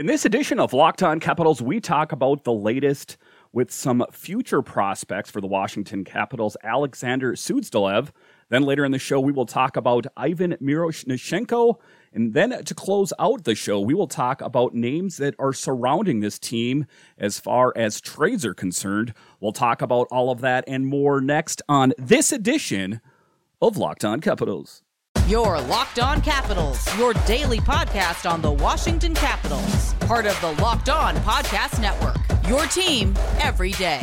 In this edition of Locked On Capitals, we talk about the latest with some future prospects for the Washington Capitals, Alexander Suzdalev. Then later in the show, we will talk about Ivan Miroshnichenko. And then to close out the show, we will talk about names that are surrounding this team as far as trades are concerned. We'll talk about all of that and more next on this edition of Locked On Capitals. Your Locked On Capitals, your daily podcast on the Washington Capitals, part of the Locked On Podcast Network. Your team every day.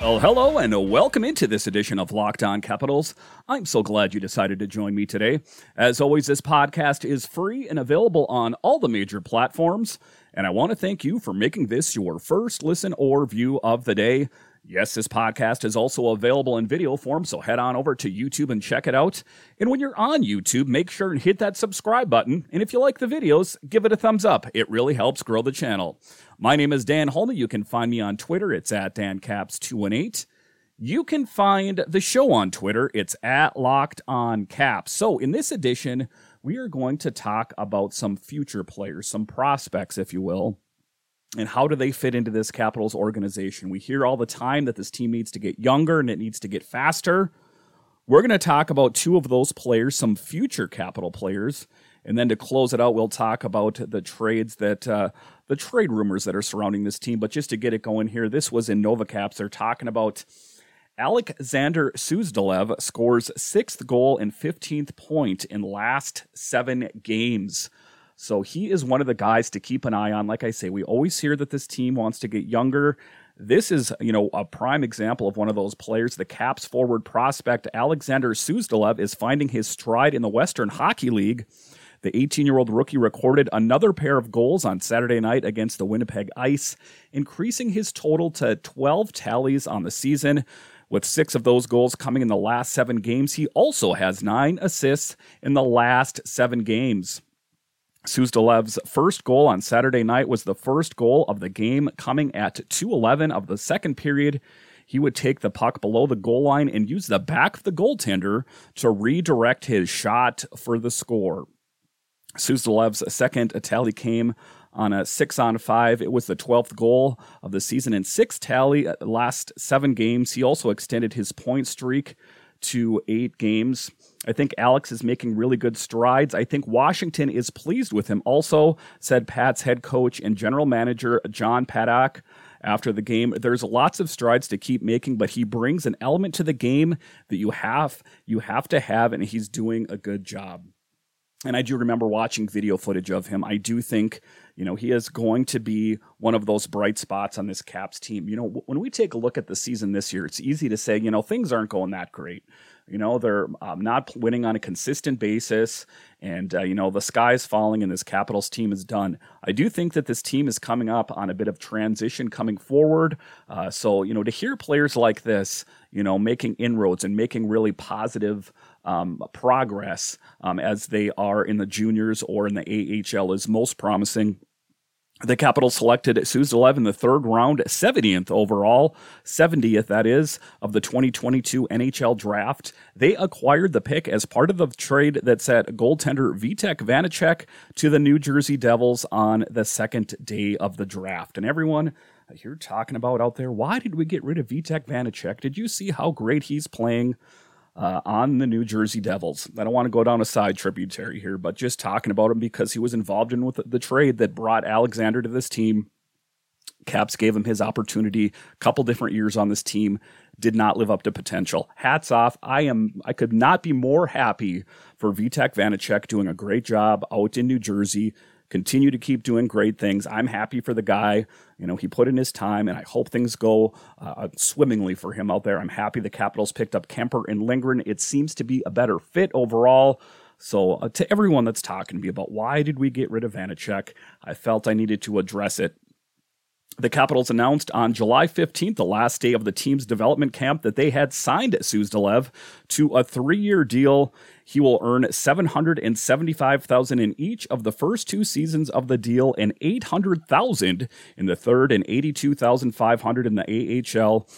Well, hello and welcome into this edition of Locked On Capitals. I'm so glad you decided to join me today. As always, this podcast is free and available on all the major platforms. And I want to thank you for making this your first listen or view of the day. Yes, this podcast is also available in video form, so head on over to YouTube and check it out. And when you're on YouTube, make sure and hit that subscribe button. And if you like the videos, give it a thumbs up. It really helps grow the channel. My name is Dan Holme. You can find me on Twitter. It's at DanCaps218. You can find the show on Twitter. It's at Locked On Caps. So in this edition, we are going to talk about some future players, some prospects, if you will and how do they fit into this Capitals organization? We hear all the time that this team needs to get younger and it needs to get faster. We're going to talk about two of those players, some future Capital players, and then to close it out, we'll talk about the trades that uh, the trade rumors that are surrounding this team. But just to get it going here, this was in Nova Caps. They're talking about Alexander Suzdalev scores sixth goal and 15th point in last seven games. So he is one of the guys to keep an eye on. Like I say, we always hear that this team wants to get younger. This is, you know, a prime example of one of those players. The Caps forward prospect Alexander Suzdalev is finding his stride in the Western Hockey League. The 18 year old rookie recorded another pair of goals on Saturday night against the Winnipeg Ice, increasing his total to 12 tallies on the season. With six of those goals coming in the last seven games, he also has nine assists in the last seven games. Suzdalev's first goal on Saturday night was the first goal of the game, coming at 2:11 of the second period. He would take the puck below the goal line and use the back of the goaltender to redirect his shot for the score. Suzdalev's second tally came on a six on five. It was the 12th goal of the season in six tally uh, last seven games. He also extended his point streak to eight games. I think Alex is making really good strides. I think Washington is pleased with him. Also, said Pat's head coach and general manager, John Paddock, after the game. There's lots of strides to keep making, but he brings an element to the game that you have you have to have, and he's doing a good job. And I do remember watching video footage of him. I do think, you know, he is going to be one of those bright spots on this Caps team. You know, when we take a look at the season this year, it's easy to say, you know, things aren't going that great. You know, they're um, not winning on a consistent basis, and uh, you know the sky is falling, and this Capitals team is done. I do think that this team is coming up on a bit of transition coming forward. Uh, so you know, to hear players like this, you know, making inroads and making really positive um, progress um, as they are in the juniors or in the AHL is most promising. The Capitals selected Suzdalev in the third round, 70th overall, 70th, that is, of the 2022 NHL draft. They acquired the pick as part of the trade that sent goaltender Vitek Vanecek to the New Jersey Devils on the second day of the draft. And everyone you're talking about out there, why did we get rid of Vitek Vanecek? Did you see how great he's playing? Uh, on the New Jersey Devils. I don't want to go down a side tributary here, but just talking about him because he was involved in with the trade that brought Alexander to this team. Caps gave him his opportunity. A couple different years on this team did not live up to potential. Hats off. I am I could not be more happy for Vitek Vanecek doing a great job out in New Jersey continue to keep doing great things. I'm happy for the guy. You know, he put in his time, and I hope things go uh, swimmingly for him out there. I'm happy the Capitals picked up Kemper and Lindgren. It seems to be a better fit overall. So, uh, to everyone that's talking to me about why did we get rid of Vanecek, I felt I needed to address it. The Capitals announced on July 15th, the last day of the team's development camp, that they had signed Suzdalev to a three-year deal. He will earn 775,000 in each of the first two seasons of the deal and 800,000 in the third and 82,500 in the AHL.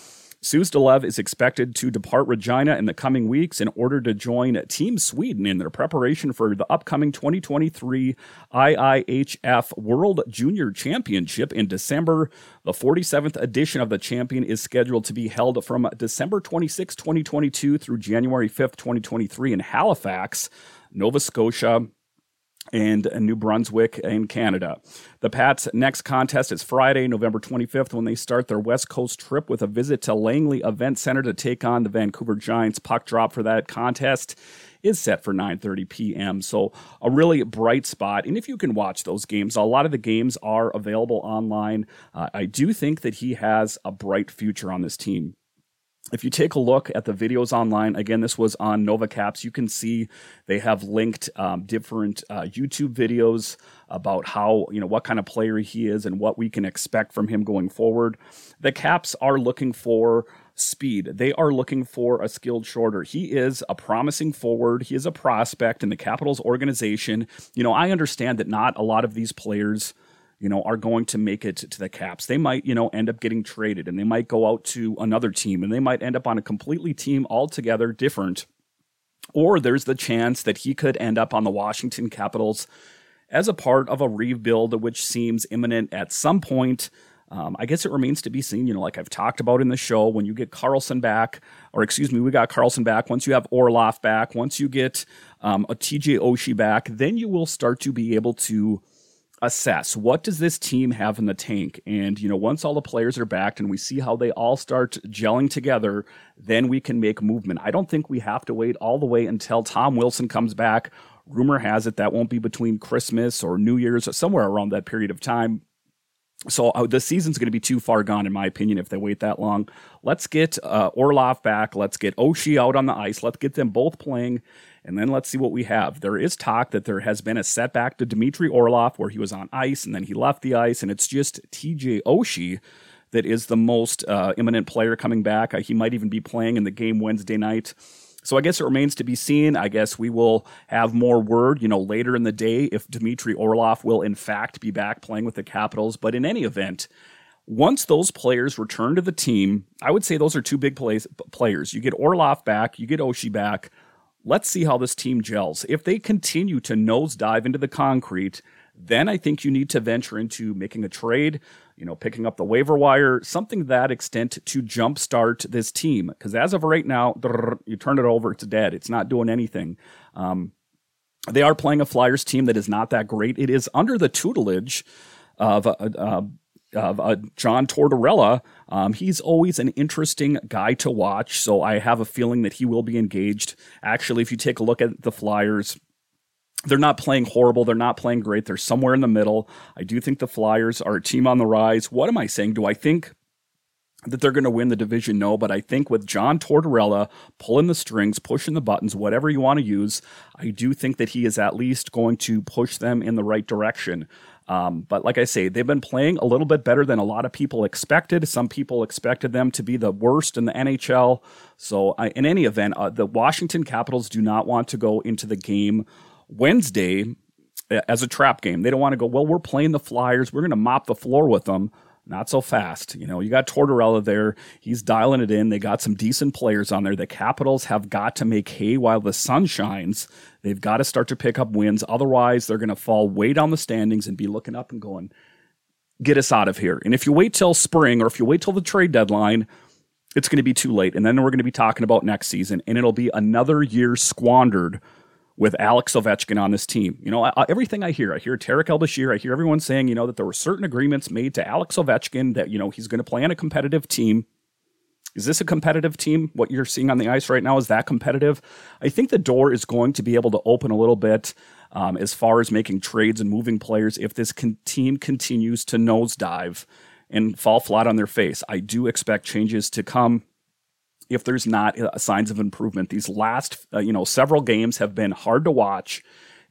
Suzdalev is expected to depart Regina in the coming weeks in order to join Team Sweden in their preparation for the upcoming 2023 IIHF World Junior Championship in December. The 47th edition of the champion is scheduled to be held from December 26, 2022 through January 5th, 2023 in Halifax, Nova Scotia and New Brunswick in Canada. The Pats' next contest is Friday, November 25th, when they start their West Coast trip with a visit to Langley Event Center to take on the Vancouver Giants. Puck drop for that contest is set for 9:30 p.m. So a really bright spot. And if you can watch those games, a lot of the games are available online. Uh, I do think that he has a bright future on this team if you take a look at the videos online, again, this was on NovaCaps, you can see they have linked um, different uh, YouTube videos about how, you know, what kind of player he is and what we can expect from him going forward. The Caps are looking for speed. They are looking for a skilled shorter. He is a promising forward. He is a prospect in the Capitals organization. You know, I understand that not a lot of these players – you know, are going to make it to the Caps. They might, you know, end up getting traded and they might go out to another team and they might end up on a completely team altogether different. Or there's the chance that he could end up on the Washington Capitals as a part of a rebuild, which seems imminent at some point. Um, I guess it remains to be seen. You know, like I've talked about in the show, when you get Carlson back, or excuse me, we got Carlson back. Once you have Orlov back, once you get um, a TJ Oshie back, then you will start to be able to assess what does this team have in the tank and you know once all the players are backed and we see how they all start gelling together then we can make movement i don't think we have to wait all the way until tom wilson comes back rumor has it that won't be between christmas or new year's or somewhere around that period of time so uh, the season's going to be too far gone, in my opinion, if they wait that long. Let's get uh, Orlov back. Let's get Oshie out on the ice. Let's get them both playing and then let's see what we have. There is talk that there has been a setback to Dmitry Orlov where he was on ice and then he left the ice, and it's just TJ Oshie that is the most uh, imminent player coming back. Uh, he might even be playing in the game Wednesday night. So I guess it remains to be seen. I guess we will have more word, you know, later in the day if Dmitry Orlov will in fact be back playing with the Capitals. But in any event, once those players return to the team, I would say those are two big plays, players. You get Orlov back, you get Oshie back. Let's see how this team gels. If they continue to nosedive into the concrete, then I think you need to venture into making a trade, you know, picking up the waiver wire, something to that extent to jumpstart this team. Because as of right now, you turn it over, it's dead. It's not doing anything. Um, they are playing a Flyers team that is not that great. It is under the tutelage of uh, uh, uh, John Tortorella. Um, he's always an interesting guy to watch, so I have a feeling that he will be engaged. Actually, if you take a look at the Flyers, they're not playing horrible. They're not playing great. They're somewhere in the middle. I do think the Flyers are a team on the rise. What am I saying? Do I think that they're going to win the division? No, but I think with John Tortorella pulling the strings, pushing the buttons, whatever you want to use, I do think that he is at least going to push them in the right direction. Um, but like I say, they've been playing a little bit better than a lot of people expected. Some people expected them to be the worst in the NHL. So, I, in any event, uh, the Washington Capitals do not want to go into the game Wednesday uh, as a trap game. They don't want to go, well, we're playing the Flyers. We're going to mop the floor with them. Not so fast. You know, you got Tortorella there. He's dialing it in. They got some decent players on there. The Capitals have got to make hay while the sun shines. They've got to start to pick up wins. Otherwise, they're going to fall way down the standings and be looking up and going, get us out of here. And if you wait till spring or if you wait till the trade deadline, it's going to be too late. And then we're going to be talking about next season, and it'll be another year squandered with Alex Ovechkin on this team. You know, I, everything I hear, I hear Tarik El-Bashir, I hear everyone saying, you know, that there were certain agreements made to Alex Ovechkin that, you know, he's going to play on a competitive team. Is this a competitive team? What you're seeing on the ice right now is that competitive? I think the door is going to be able to open a little bit um, as far as making trades and moving players if this con- team continues to nosedive and fall flat on their face. I do expect changes to come if there's not uh, signs of improvement. These last, uh, you know, several games have been hard to watch.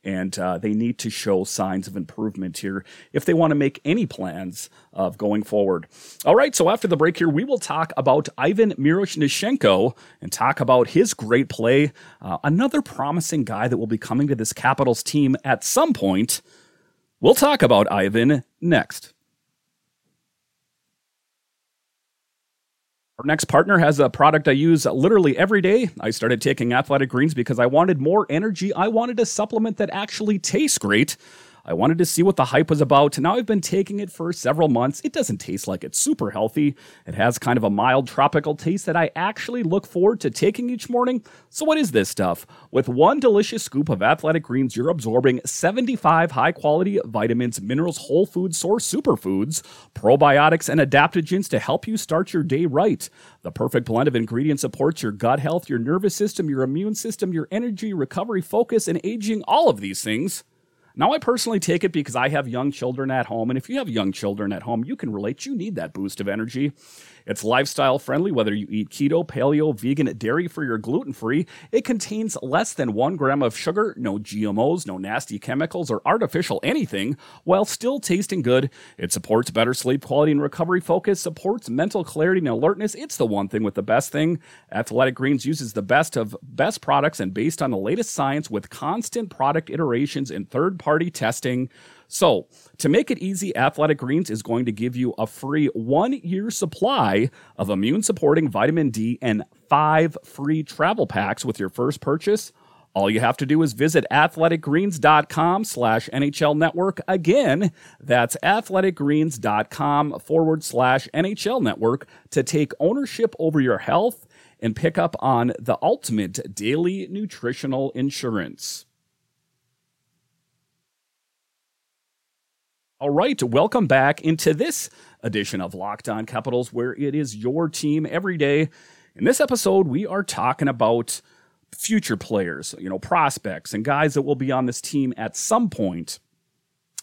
And uh, they need to show signs of improvement here if they want to make any plans of going forward. All right, so after the break here, we will talk about Ivan Miroshnichenko and talk about his great play. Uh, another promising guy that will be coming to this Capitals team at some point. We'll talk about Ivan next. Our next partner has a product I use literally every day. I started taking Athletic Greens because I wanted more energy. I wanted a supplement that actually tastes great. I wanted to see what the hype was about. And now I've been taking it for several months. It doesn't taste like it's super healthy. It has kind of a mild tropical taste that I actually look forward to taking each morning. So, what is this stuff? With one delicious scoop of athletic greens, you're absorbing 75 high quality vitamins, minerals, whole food source superfoods, probiotics, and adaptogens to help you start your day right. The perfect blend of ingredients supports your gut health, your nervous system, your immune system, your energy, recovery, focus, and aging, all of these things. Now, I personally take it because I have young children at home, and if you have young children at home, you can relate. You need that boost of energy. It's lifestyle friendly, whether you eat keto, paleo, vegan, dairy free, or gluten free. It contains less than one gram of sugar, no GMOs, no nasty chemicals, or artificial anything, while still tasting good. It supports better sleep quality and recovery focus, supports mental clarity and alertness. It's the one thing with the best thing. Athletic Greens uses the best of best products and based on the latest science with constant product iterations and third party testing. So, to make it easy, Athletic Greens is going to give you a free one year supply of immune supporting vitamin D and five free travel packs with your first purchase. All you have to do is visit athleticgreens.com slash NHL network. Again, that's athleticgreens.com forward slash NHL network to take ownership over your health and pick up on the ultimate daily nutritional insurance. All right, welcome back into this edition of Locked On Capitals, where it is your team every day. In this episode, we are talking about future players, you know, prospects and guys that will be on this team at some point.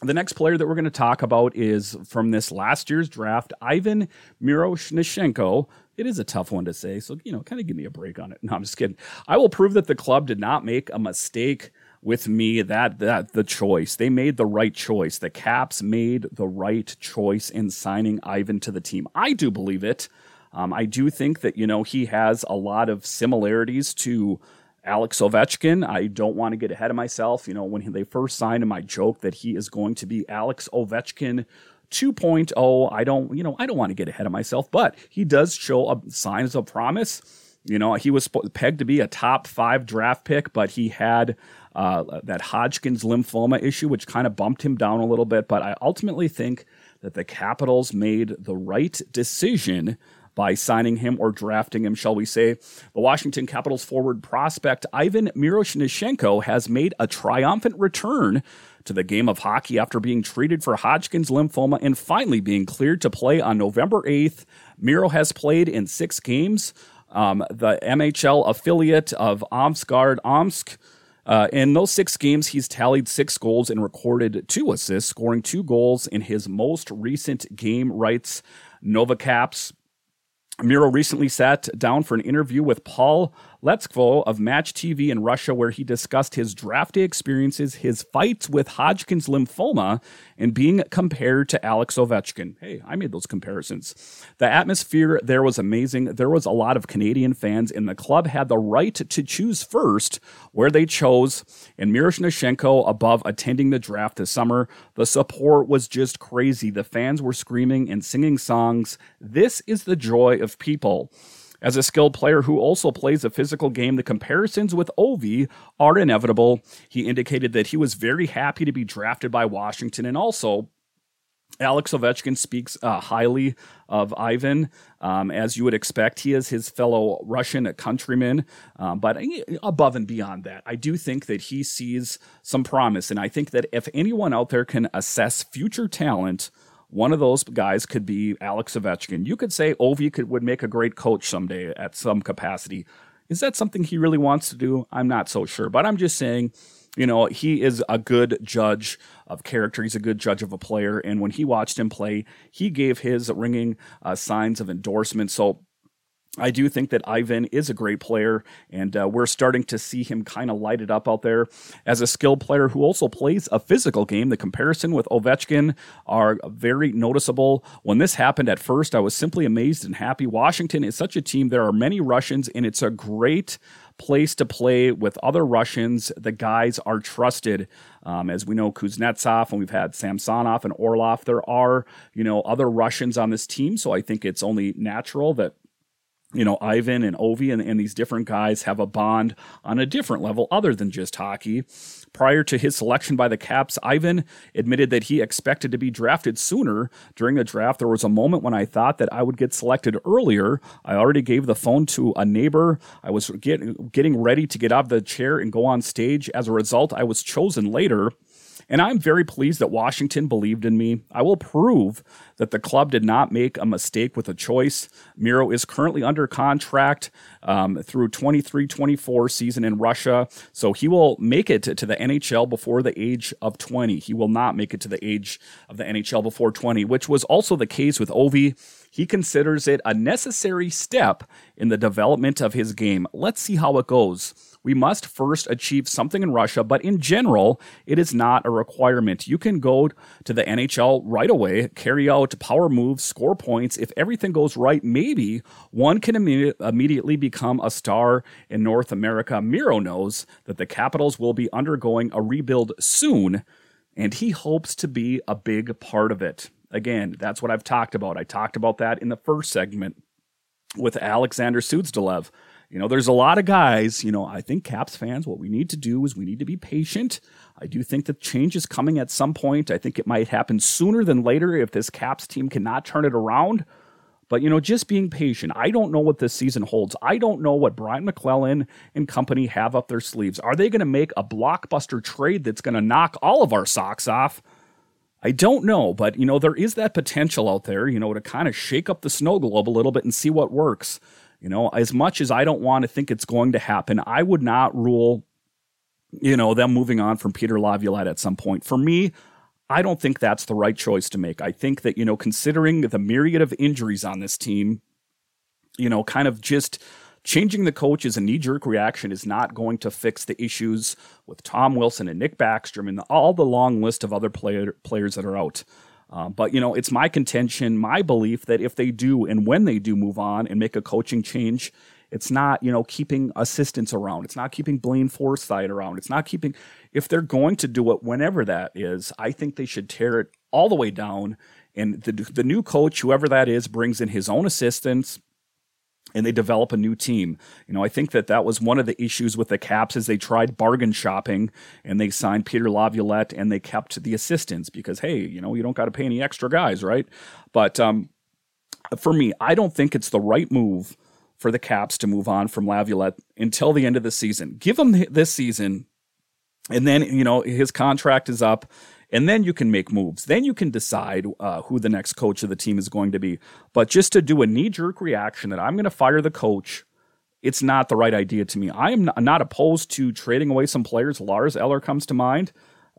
The next player that we're going to talk about is from this last year's draft, Ivan Miroshnichenko. It is a tough one to say, so, you know, kind of give me a break on it. No, I'm just kidding. I will prove that the club did not make a mistake with me that that the choice. They made the right choice. The caps made the right choice in signing ivan to the team. I do believe it. Um, i do think that you know he has a lot of similarities to alex ovechkin. I don't want to get ahead of myself. You know when they first signed him i joked that he is going to be alex ovechkin 2.0 i don't you know i don't want to get ahead of myself but he does show signs of promise. You know, he was pegged to be a top five draft pick, but he had uh, that Hodgkin's lymphoma issue, which kind of bumped him down a little bit. But I ultimately think that the Capitals made the right decision by signing him or drafting him, shall we say. The Washington Capitals forward prospect Ivan Miroshnichenko has made a triumphant return to the game of hockey after being treated for Hodgkin's lymphoma and finally being cleared to play on November 8th. Miro has played in six games. Um, the MHL affiliate of Omskard Omsk uh, in those six games, he's tallied six goals and recorded two assists, scoring two goals in his most recent game, writes Nova Caps. Miro recently sat down for an interview with Paul Letsvo of Match TV in Russia, where he discussed his draft day experiences, his fights with Hodgkin's lymphoma, and being compared to Alex Ovechkin. Hey, I made those comparisons. The atmosphere there was amazing. There was a lot of Canadian fans, and the club had the right to choose first where they chose. And Miroshnichenko above attending the draft this summer. The support was just crazy. The fans were screaming and singing songs. This is the joy of people. As a skilled player who also plays a physical game, the comparisons with Ovi are inevitable. He indicated that he was very happy to be drafted by Washington and also Alex Ovechkin speaks uh, highly of Ivan, um, as you would expect. He is his fellow Russian countryman, um, but above and beyond that, I do think that he sees some promise. And I think that if anyone out there can assess future talent, one of those guys could be Alex Ovechkin. You could say Ovi could would make a great coach someday at some capacity. Is that something he really wants to do? I'm not so sure, but I'm just saying, you know, he is a good judge of character. He's a good judge of a player, and when he watched him play, he gave his ringing uh, signs of endorsement. So I do think that Ivan is a great player, and uh, we're starting to see him kind of light it up out there as a skilled player who also plays a physical game. The comparison with Ovechkin are very noticeable. When this happened at first, I was simply amazed and happy. Washington is such a team. There are many Russians, and it's a great place to play with other Russians. The guys are trusted. Um, as we know, Kuznetsov, and we've had Samsonov and Orlov. There are, you know, other Russians on this team, so I think it's only natural that you know, Ivan and Ovi and, and, these different guys have a bond on a different level other than just hockey. Prior to his selection by the Caps, Ivan admitted that he expected to be drafted sooner. During the draft, there was a moment when I thought that I would get selected earlier. I already gave the phone to a neighbor. I was get, getting ready to get out of the chair and go on stage. As a result, I was chosen later. And I'm very pleased that Washington believed in me. I will prove that the club did not make a mistake with a choice. Miro is currently under contract um, through 23 24 season in Russia. So he will make it to the NHL before the age of 20. He will not make it to the age of the NHL before 20, which was also the case with Ovi. He considers it a necessary step in the development of his game. Let's see how it goes we must first achieve something in Russia, but in general, it is not a requirement. You can go to the NHL right away, carry out power moves, score points. If everything goes right, maybe one can imme- immediately become a star in North America. Miro knows that the Capitals will be undergoing a rebuild soon, and he hopes to be a big part of it. Again, that's what I've talked about. I talked about that in the first segment with Alexander Suzdalev. You know, there's a lot of guys, you know, I think Caps fans, what we need to do is we need to be patient. I do think that change is coming at some point. I think it might happen sooner than later if this Caps team cannot turn it around. But, you know, just being patient. I don't know what this season holds. I don't know what Brian MacLellan and company have up their sleeves. Are they going to make a blockbuster trade that's going to knock all of our socks off? I don't know, but, you know, there is that potential out there, you know, to kind of shake up the snow globe a little bit and see what works. You know, as much as I don't want to think it's going to happen, I would not rule, you know, them moving on from Peter Laviolette at some point. For me, I don't think that's the right choice to make. I think that, you know, considering the myriad of injuries on this team, you know, kind of just changing the coach is a knee jerk reaction is not going to fix the issues with Tom Wilson and Nick Backstrom and all the long list of other player, players that are out. Uh, but you know, it's my contention, my belief that if they do and when they do move on and make a coaching change, it's not you know keeping assistants around. It's not keeping Blaine Forsythe around. It's not keeping. If they're going to do it, whenever that is, I think they should tear it all the way down. And the the new coach, whoever that is, brings in his own assistants, and they develop a new team. You know, I think that that was one of the issues with the Caps is they tried bargain shopping and they signed Peter Laviolette and they kept the assistants because hey, you know, you don't got to pay any extra guys, right? But um, for me, I don't think it's the right move for the Caps to move on from Laviolette until the end of the season. Give him this season, and then you know his contract is up and then you can make moves. Then you can decide uh, who the next coach of the team is going to be. But just to do a knee jerk reaction that I'm going to fire the coach, it's not the right idea to me. I am not opposed to trading away some players. Lars Eller comes to mind.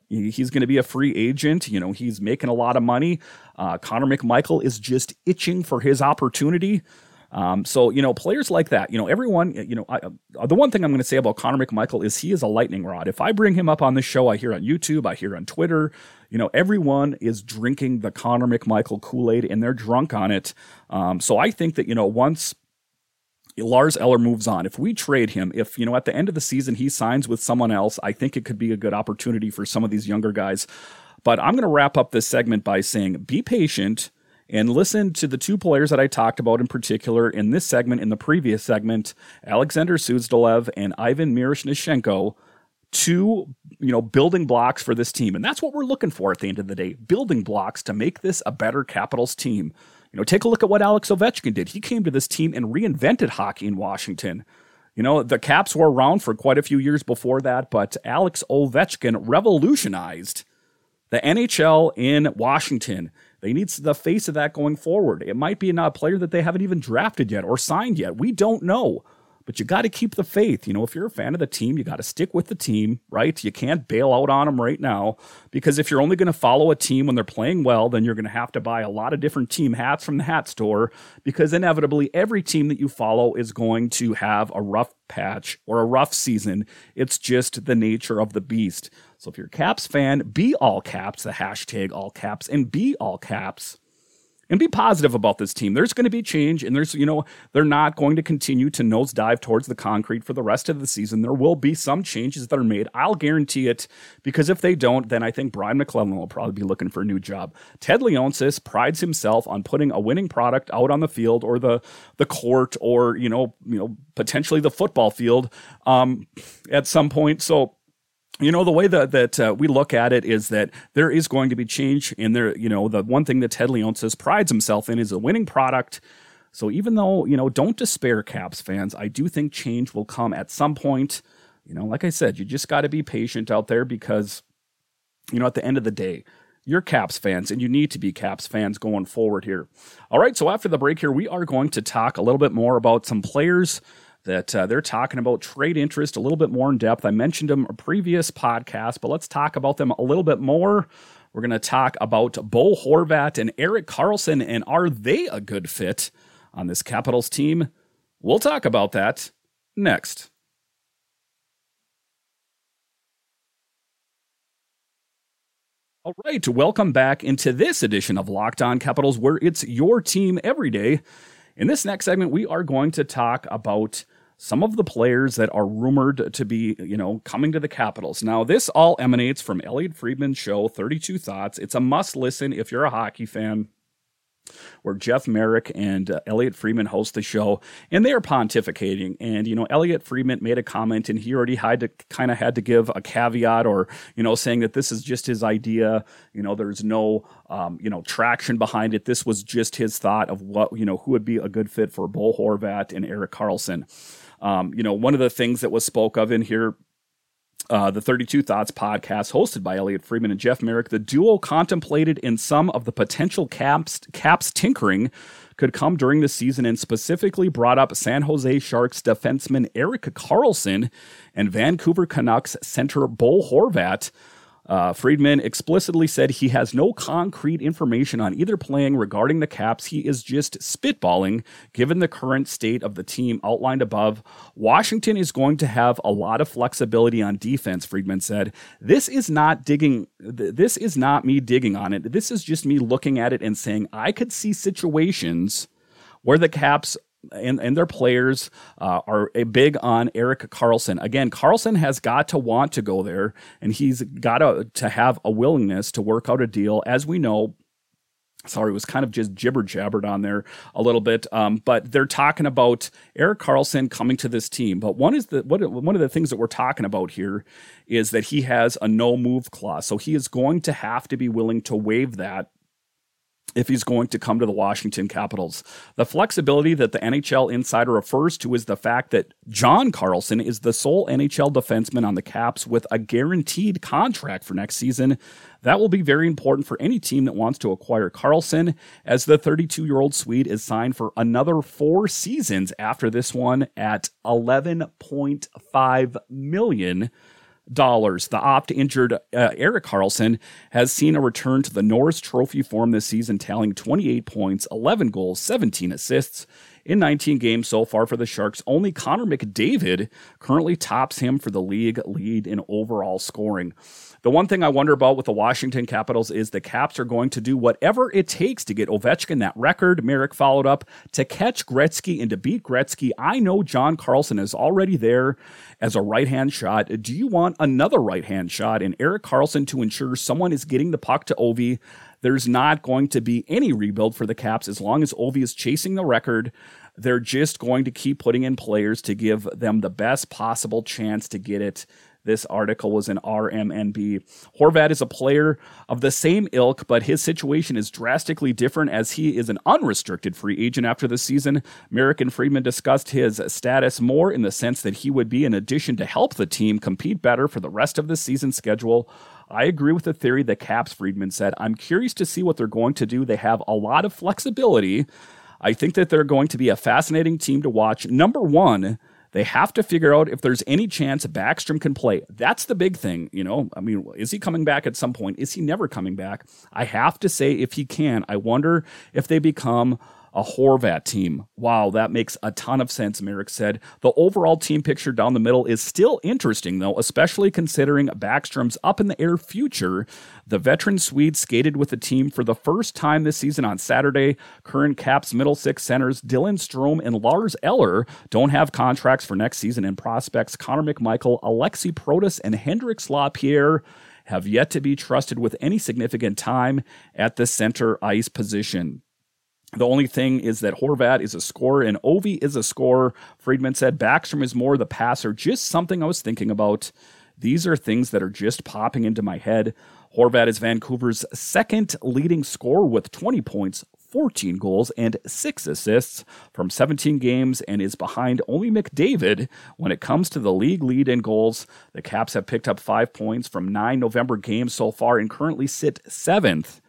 He's going to be a free agent. You know, he's making a lot of money. Uh, Connor McMichael is just itching for his opportunity. Um, so you know, players like that, you know, everyone, you know, I, uh, the one thing I'm going to say about Connor McMichael is he is a lightning rod. If I bring him up on this show, I hear on YouTube, I hear on Twitter, you know, everyone is drinking the Connor McMichael Kool Aid and they're drunk on it. Um, so I think that you know, once Lars Eller moves on. If we trade him, if you know at the end of the season he signs with someone else, I think it could be a good opportunity for some of these younger guys. But I'm going to wrap up this segment by saying be patient and listen to the two players that I talked about in particular in this segment, in the previous segment, Alexander Suzdalev and Ivan Miroshnichenko, two you know building blocks for this team, and that's what we're looking for at the end of the day: building blocks to make this a better Capitals team. You know, take a look at what Alex Ovechkin did. He came to this team and reinvented hockey in Washington. You know, the Caps were around for quite a few years before that, but Alex Ovechkin revolutionized the NHL in Washington. They need the face of that going forward. It might be a player that they haven't even drafted yet or signed yet. We don't know. But you got to keep the faith. You know, if you're a fan of the team, you got to stick with the team, right? You can't bail out on them right now because if you're only going to follow a team when they're playing well, then you're going to have to buy a lot of different team hats from the hat store because inevitably every team that you follow is going to have a rough patch or a rough season. It's just the nature of the beast. So if you're a Caps fan, be all caps, the hashtag all caps, and be all caps and be positive about this team. There's going to be change, and there's, you know, they're not going to continue to nosedive towards the concrete for the rest of the season. There will be some changes that are made. I'll guarantee it because if they don't, then I think Brian MacLellan will probably be looking for a new job. Ted Leonsis prides himself on putting a winning product out on the field or the the court or you know, you know, potentially the football field um, at some point. So you know the way that that uh, we look at it is that there is going to be change in there you know the one thing that ted leonsis prides himself in is a winning product. So even though you know don't despair caps fans i do think change will come at some point. You know like i said you just got to be patient out there because you know at the end of the day you're caps fans and you need to be caps fans going forward here. All right so after the break here we are going to talk a little bit more about some players that uh, they're talking about trade interest a little bit more in depth. I mentioned them a previous podcast, but let's talk about them a little bit more. We're going to talk about Bo Horvat and Erik Karlsson, and are they a good fit on this Capitals team? We'll talk about that next. All right, welcome back into this edition of Locked On Capitals, where it's your team every day. In this next segment, we are going to talk about some of the players that are rumored to be, you know, coming to the Capitals. Now, this all emanates from Elliotte Friedman's show, 32 Thoughts. It's a must listen if you're a hockey fan where Jeff Marek and uh, Elliotte Friedman host the show, and they are pontificating. And you know, Elliotte Friedman made a comment, and he already had to kind of had to give a caveat, or you know, saying that this is just his idea. You know, there's no um, you know traction behind it. This was just his thought of what you know who would be a good fit for Bo Horvat and Erik Karlsson. Um, you know, one of the things that was spoke of in here uh, the 32 Thoughts podcast, hosted by Elliotte Friedman and Jeff Marek, the duo contemplated in some of the potential caps, caps tinkering could come during the season and specifically brought up San Jose Sharks defenseman Erik Karlsson and Vancouver Canucks center Bo Horvat. Uh, Friedman explicitly said he has no concrete information on either playing regarding the Caps. He is just spitballing, given the current state of the team outlined above. Washington is going to have a lot of flexibility on defense, Friedman said. This is not digging, this is not me digging on it. This is just me looking at it and saying I could see situations where the Caps and, and their players uh, are big on Erik Karlsson. Again, Karlsson has got to want to go there, and he's got to, to have a willingness to work out a deal. As we know, sorry, it was kind of just jibber jabbered on there a little bit. Um, but they're talking about Erik Karlsson coming to this team. But one is the what, one of the things that we're talking about here is that he has a no move clause, so he is going to have to be willing to waive that if he's going to come to the Washington Capitals. The flexibility that the NHL insider refers to is the fact that John Carlson is the sole NHL defenseman on the Caps with a guaranteed contract for next season. That will be very important for any team that wants to acquire Karlsson, as the 32 year old Swede is signed for another four seasons after this one at 11.5 million dollars. The opt injured uh, Erik Karlsson has seen a return to the Norris Trophy form this season, tallying 28 points, 11 goals, 17 assists in 19 games so far for the Sharks. Only Connor McDavid currently tops him for the league lead in overall scoring. The one thing I wonder about with the Washington Capitals is the Caps are going to do whatever it takes to get Ovechkin that record. Marek followed up to catch Gretzky and to beat Gretzky. I know John Carlson is already there as a right hand shot. Do you want another right hand shot in Erik Karlsson to ensure someone is getting the puck to Ovi? There's not going to be any rebuild for the Caps as long as Ovi is chasing the record. They're just going to keep putting in players to give them the best possible chance to get it this article was in RMNB. Horvat is a player of the same ilk, but his situation is drastically different as he is an unrestricted free agent after the season. Marek and Friedman discussed his status more in the sense that he would be an addition to help the team compete better for the rest of the season schedule. I agree with the theory that Caps Friedman said. I'm curious to see what they're going to do. They have a lot of flexibility. I think that they're going to be a fascinating team to watch. Number one, They have to figure out if there's any chance Backstrom can play. That's the big thing, you know. I mean, is he coming back at some point? Is he never coming back? I have to say, if he can, I wonder if they become a Horvat team. Wow, that makes a ton of sense, Marek said. The overall team picture down the middle is still interesting, though, especially considering Backstrom's up in the air future. The veteran Swede skated with the team for the first time this season on Saturday. Current Caps middle six centers Dylan Strome and Lars Eller don't have contracts for next season, and prospects Connor McMichael, Aliaksei Protas, and Hendrix LaPierre have yet to be trusted with any significant time at the center ice position. The only thing is that Horvat is a scorer and Ovi is a scorer. Friedman said Backstrom is more the passer. Just something I was thinking about. These are things that are just popping into my head. Horvat is Vancouver's second leading scorer with 20 points, 14 goals, and 6 assists from 17 games and is behind only McDavid when it comes to the league lead in goals. The Caps have picked up 5 points from 9 November games so far and currently sit 7th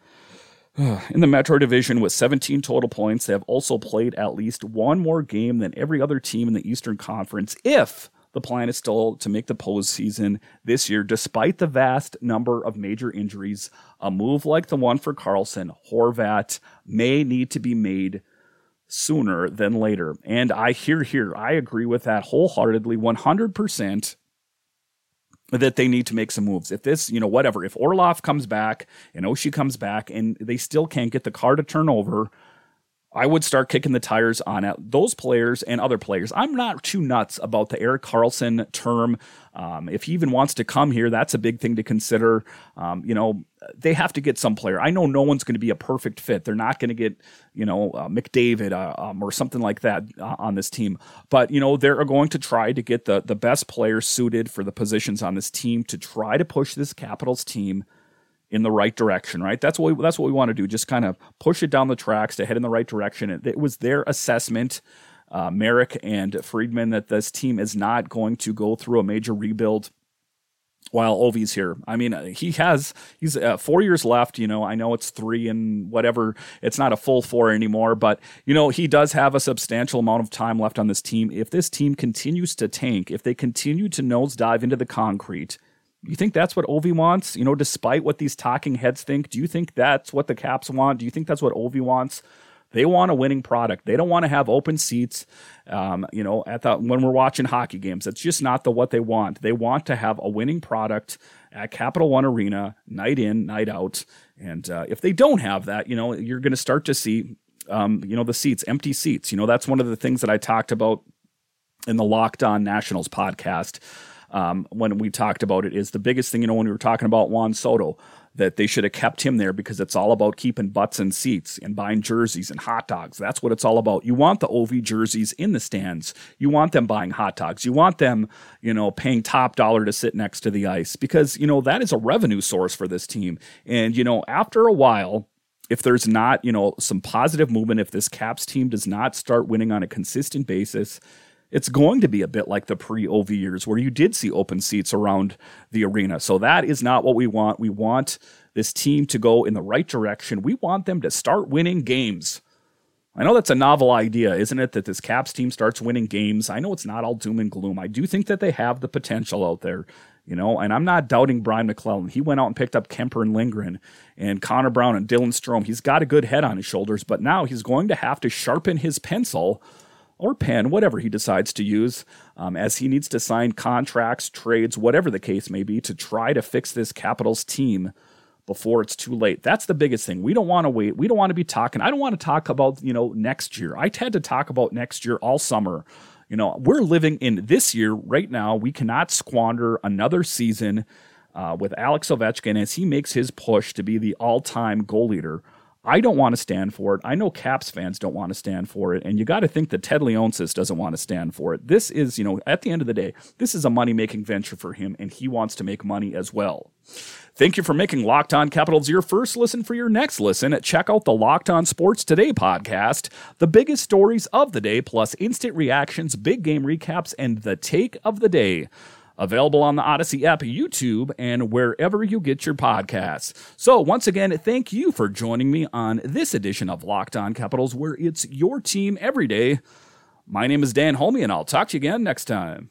in the Metro Division with 17 total points, they have also played at least one more game than every other team in the Eastern Conference if the plan is still to make the postseason this year, despite the vast number of major injuries. A move like the one for Karlsson, Horvat, may need to be made sooner than later. And I hear here, I agree with that wholeheartedly, 100% that they need to make some moves. If this, you know, whatever, if Orlov comes back and Oshie comes back and they still can't get the car to turn over, I would start kicking the tires on those players and other players. I'm not too nuts about the Erik Karlsson term. Um, if he even wants to come here, that's a big thing to consider. Um, you know, they have to get some player. I know no one's going to be a perfect fit. They're not going to get, you know, uh, McDavid uh, um, or something like that uh, on this team. But you know, they're going to try to get the the best players suited for the positions on this team to try to push this Capitals team in the right direction, right? That's what we, that's what we want to do. Just kind of push it down the tracks to head in the right direction. It, it was their assessment, uh, Marek and Friedman, that this team is not going to go through a major rebuild while Ovi's here. I mean, he has he's uh, four years left. You know, I know it's three and whatever. It's not a full four anymore, but you know he does have a substantial amount of time left on this team. If this team continues to tank, if they continue to nosedive into the concrete you think that's what Ovi wants? You know, despite what these talking heads think, do you think that's what the Caps want? Do you think that's what Ovi wants? They want a winning product. They don't want to have open seats. Um, you know, at the when we're watching hockey games, that's just not the what they want. They want to have a winning product at Capital One Arena, night in, night out. And uh, if they don't have that, you know, you're going to start to see, um, you know, the seats, empty seats. You know, that's one of the things that I talked about in the Locked On Nationals podcast um, when we talked about it is the biggest thing, you know, when we were talking about Juan Soto, that they should have kept him there because it's all about keeping butts in seats and buying jerseys and hot dogs. That's what it's all about. You want the OV jerseys in the stands. You want them buying hot dogs. You want them, you know, paying top dollar to sit next to the ice because, you know, that is a revenue source for this team. And, you know, after a while, if there's not, you know, some positive movement, if this Caps team does not start winning on a consistent basis, it's going to be a bit like the pre OV years where you did see open seats around the arena. So that is not what we want. We want this team to go in the right direction. We want them to start winning games. I know that's a novel idea, isn't it? That this Caps team starts winning games. I know it's not all doom and gloom. I do think that they have the potential out there, you know, and I'm not doubting Brian MacLellan. He went out and picked up Kemper and Lindgren and Connor Brown and Dylan Strome. He's got a good head on his shoulders, but now he's going to have to sharpen his pencil or pen, whatever he decides to use, um, as he needs to sign contracts, trades, whatever the case may be, to try to fix this Capitals team before it's too late. That's the biggest thing. We don't want to wait. We don't want to be talking. I don't want to talk about, you know, next year. I had to talk about next year all summer. You know, we're living in this year right now. We cannot squander another season uh, with Alex Ovechkin as he makes his push to be the all time goal leader I don't want to stand for it. I know Caps fans don't want to stand for it. And you got to think that Ted Leonsis doesn't want to stand for it. This is, you know, at the end of the day, this is a money making venture for him, and he wants to make money as well. Thank you for making Locked On Capitals your first listen for your next listen. Check out the Locked On Sports Today podcast, the biggest stories of the day, plus instant reactions, big game recaps, and the take of the day. Available on the Odyssey app, YouTube, and wherever you get your podcasts. So, once again, thank you for joining me on this edition of Locked On Capitals, where it's your team every day. My name is Dan Holme, and I'll talk to you again next time.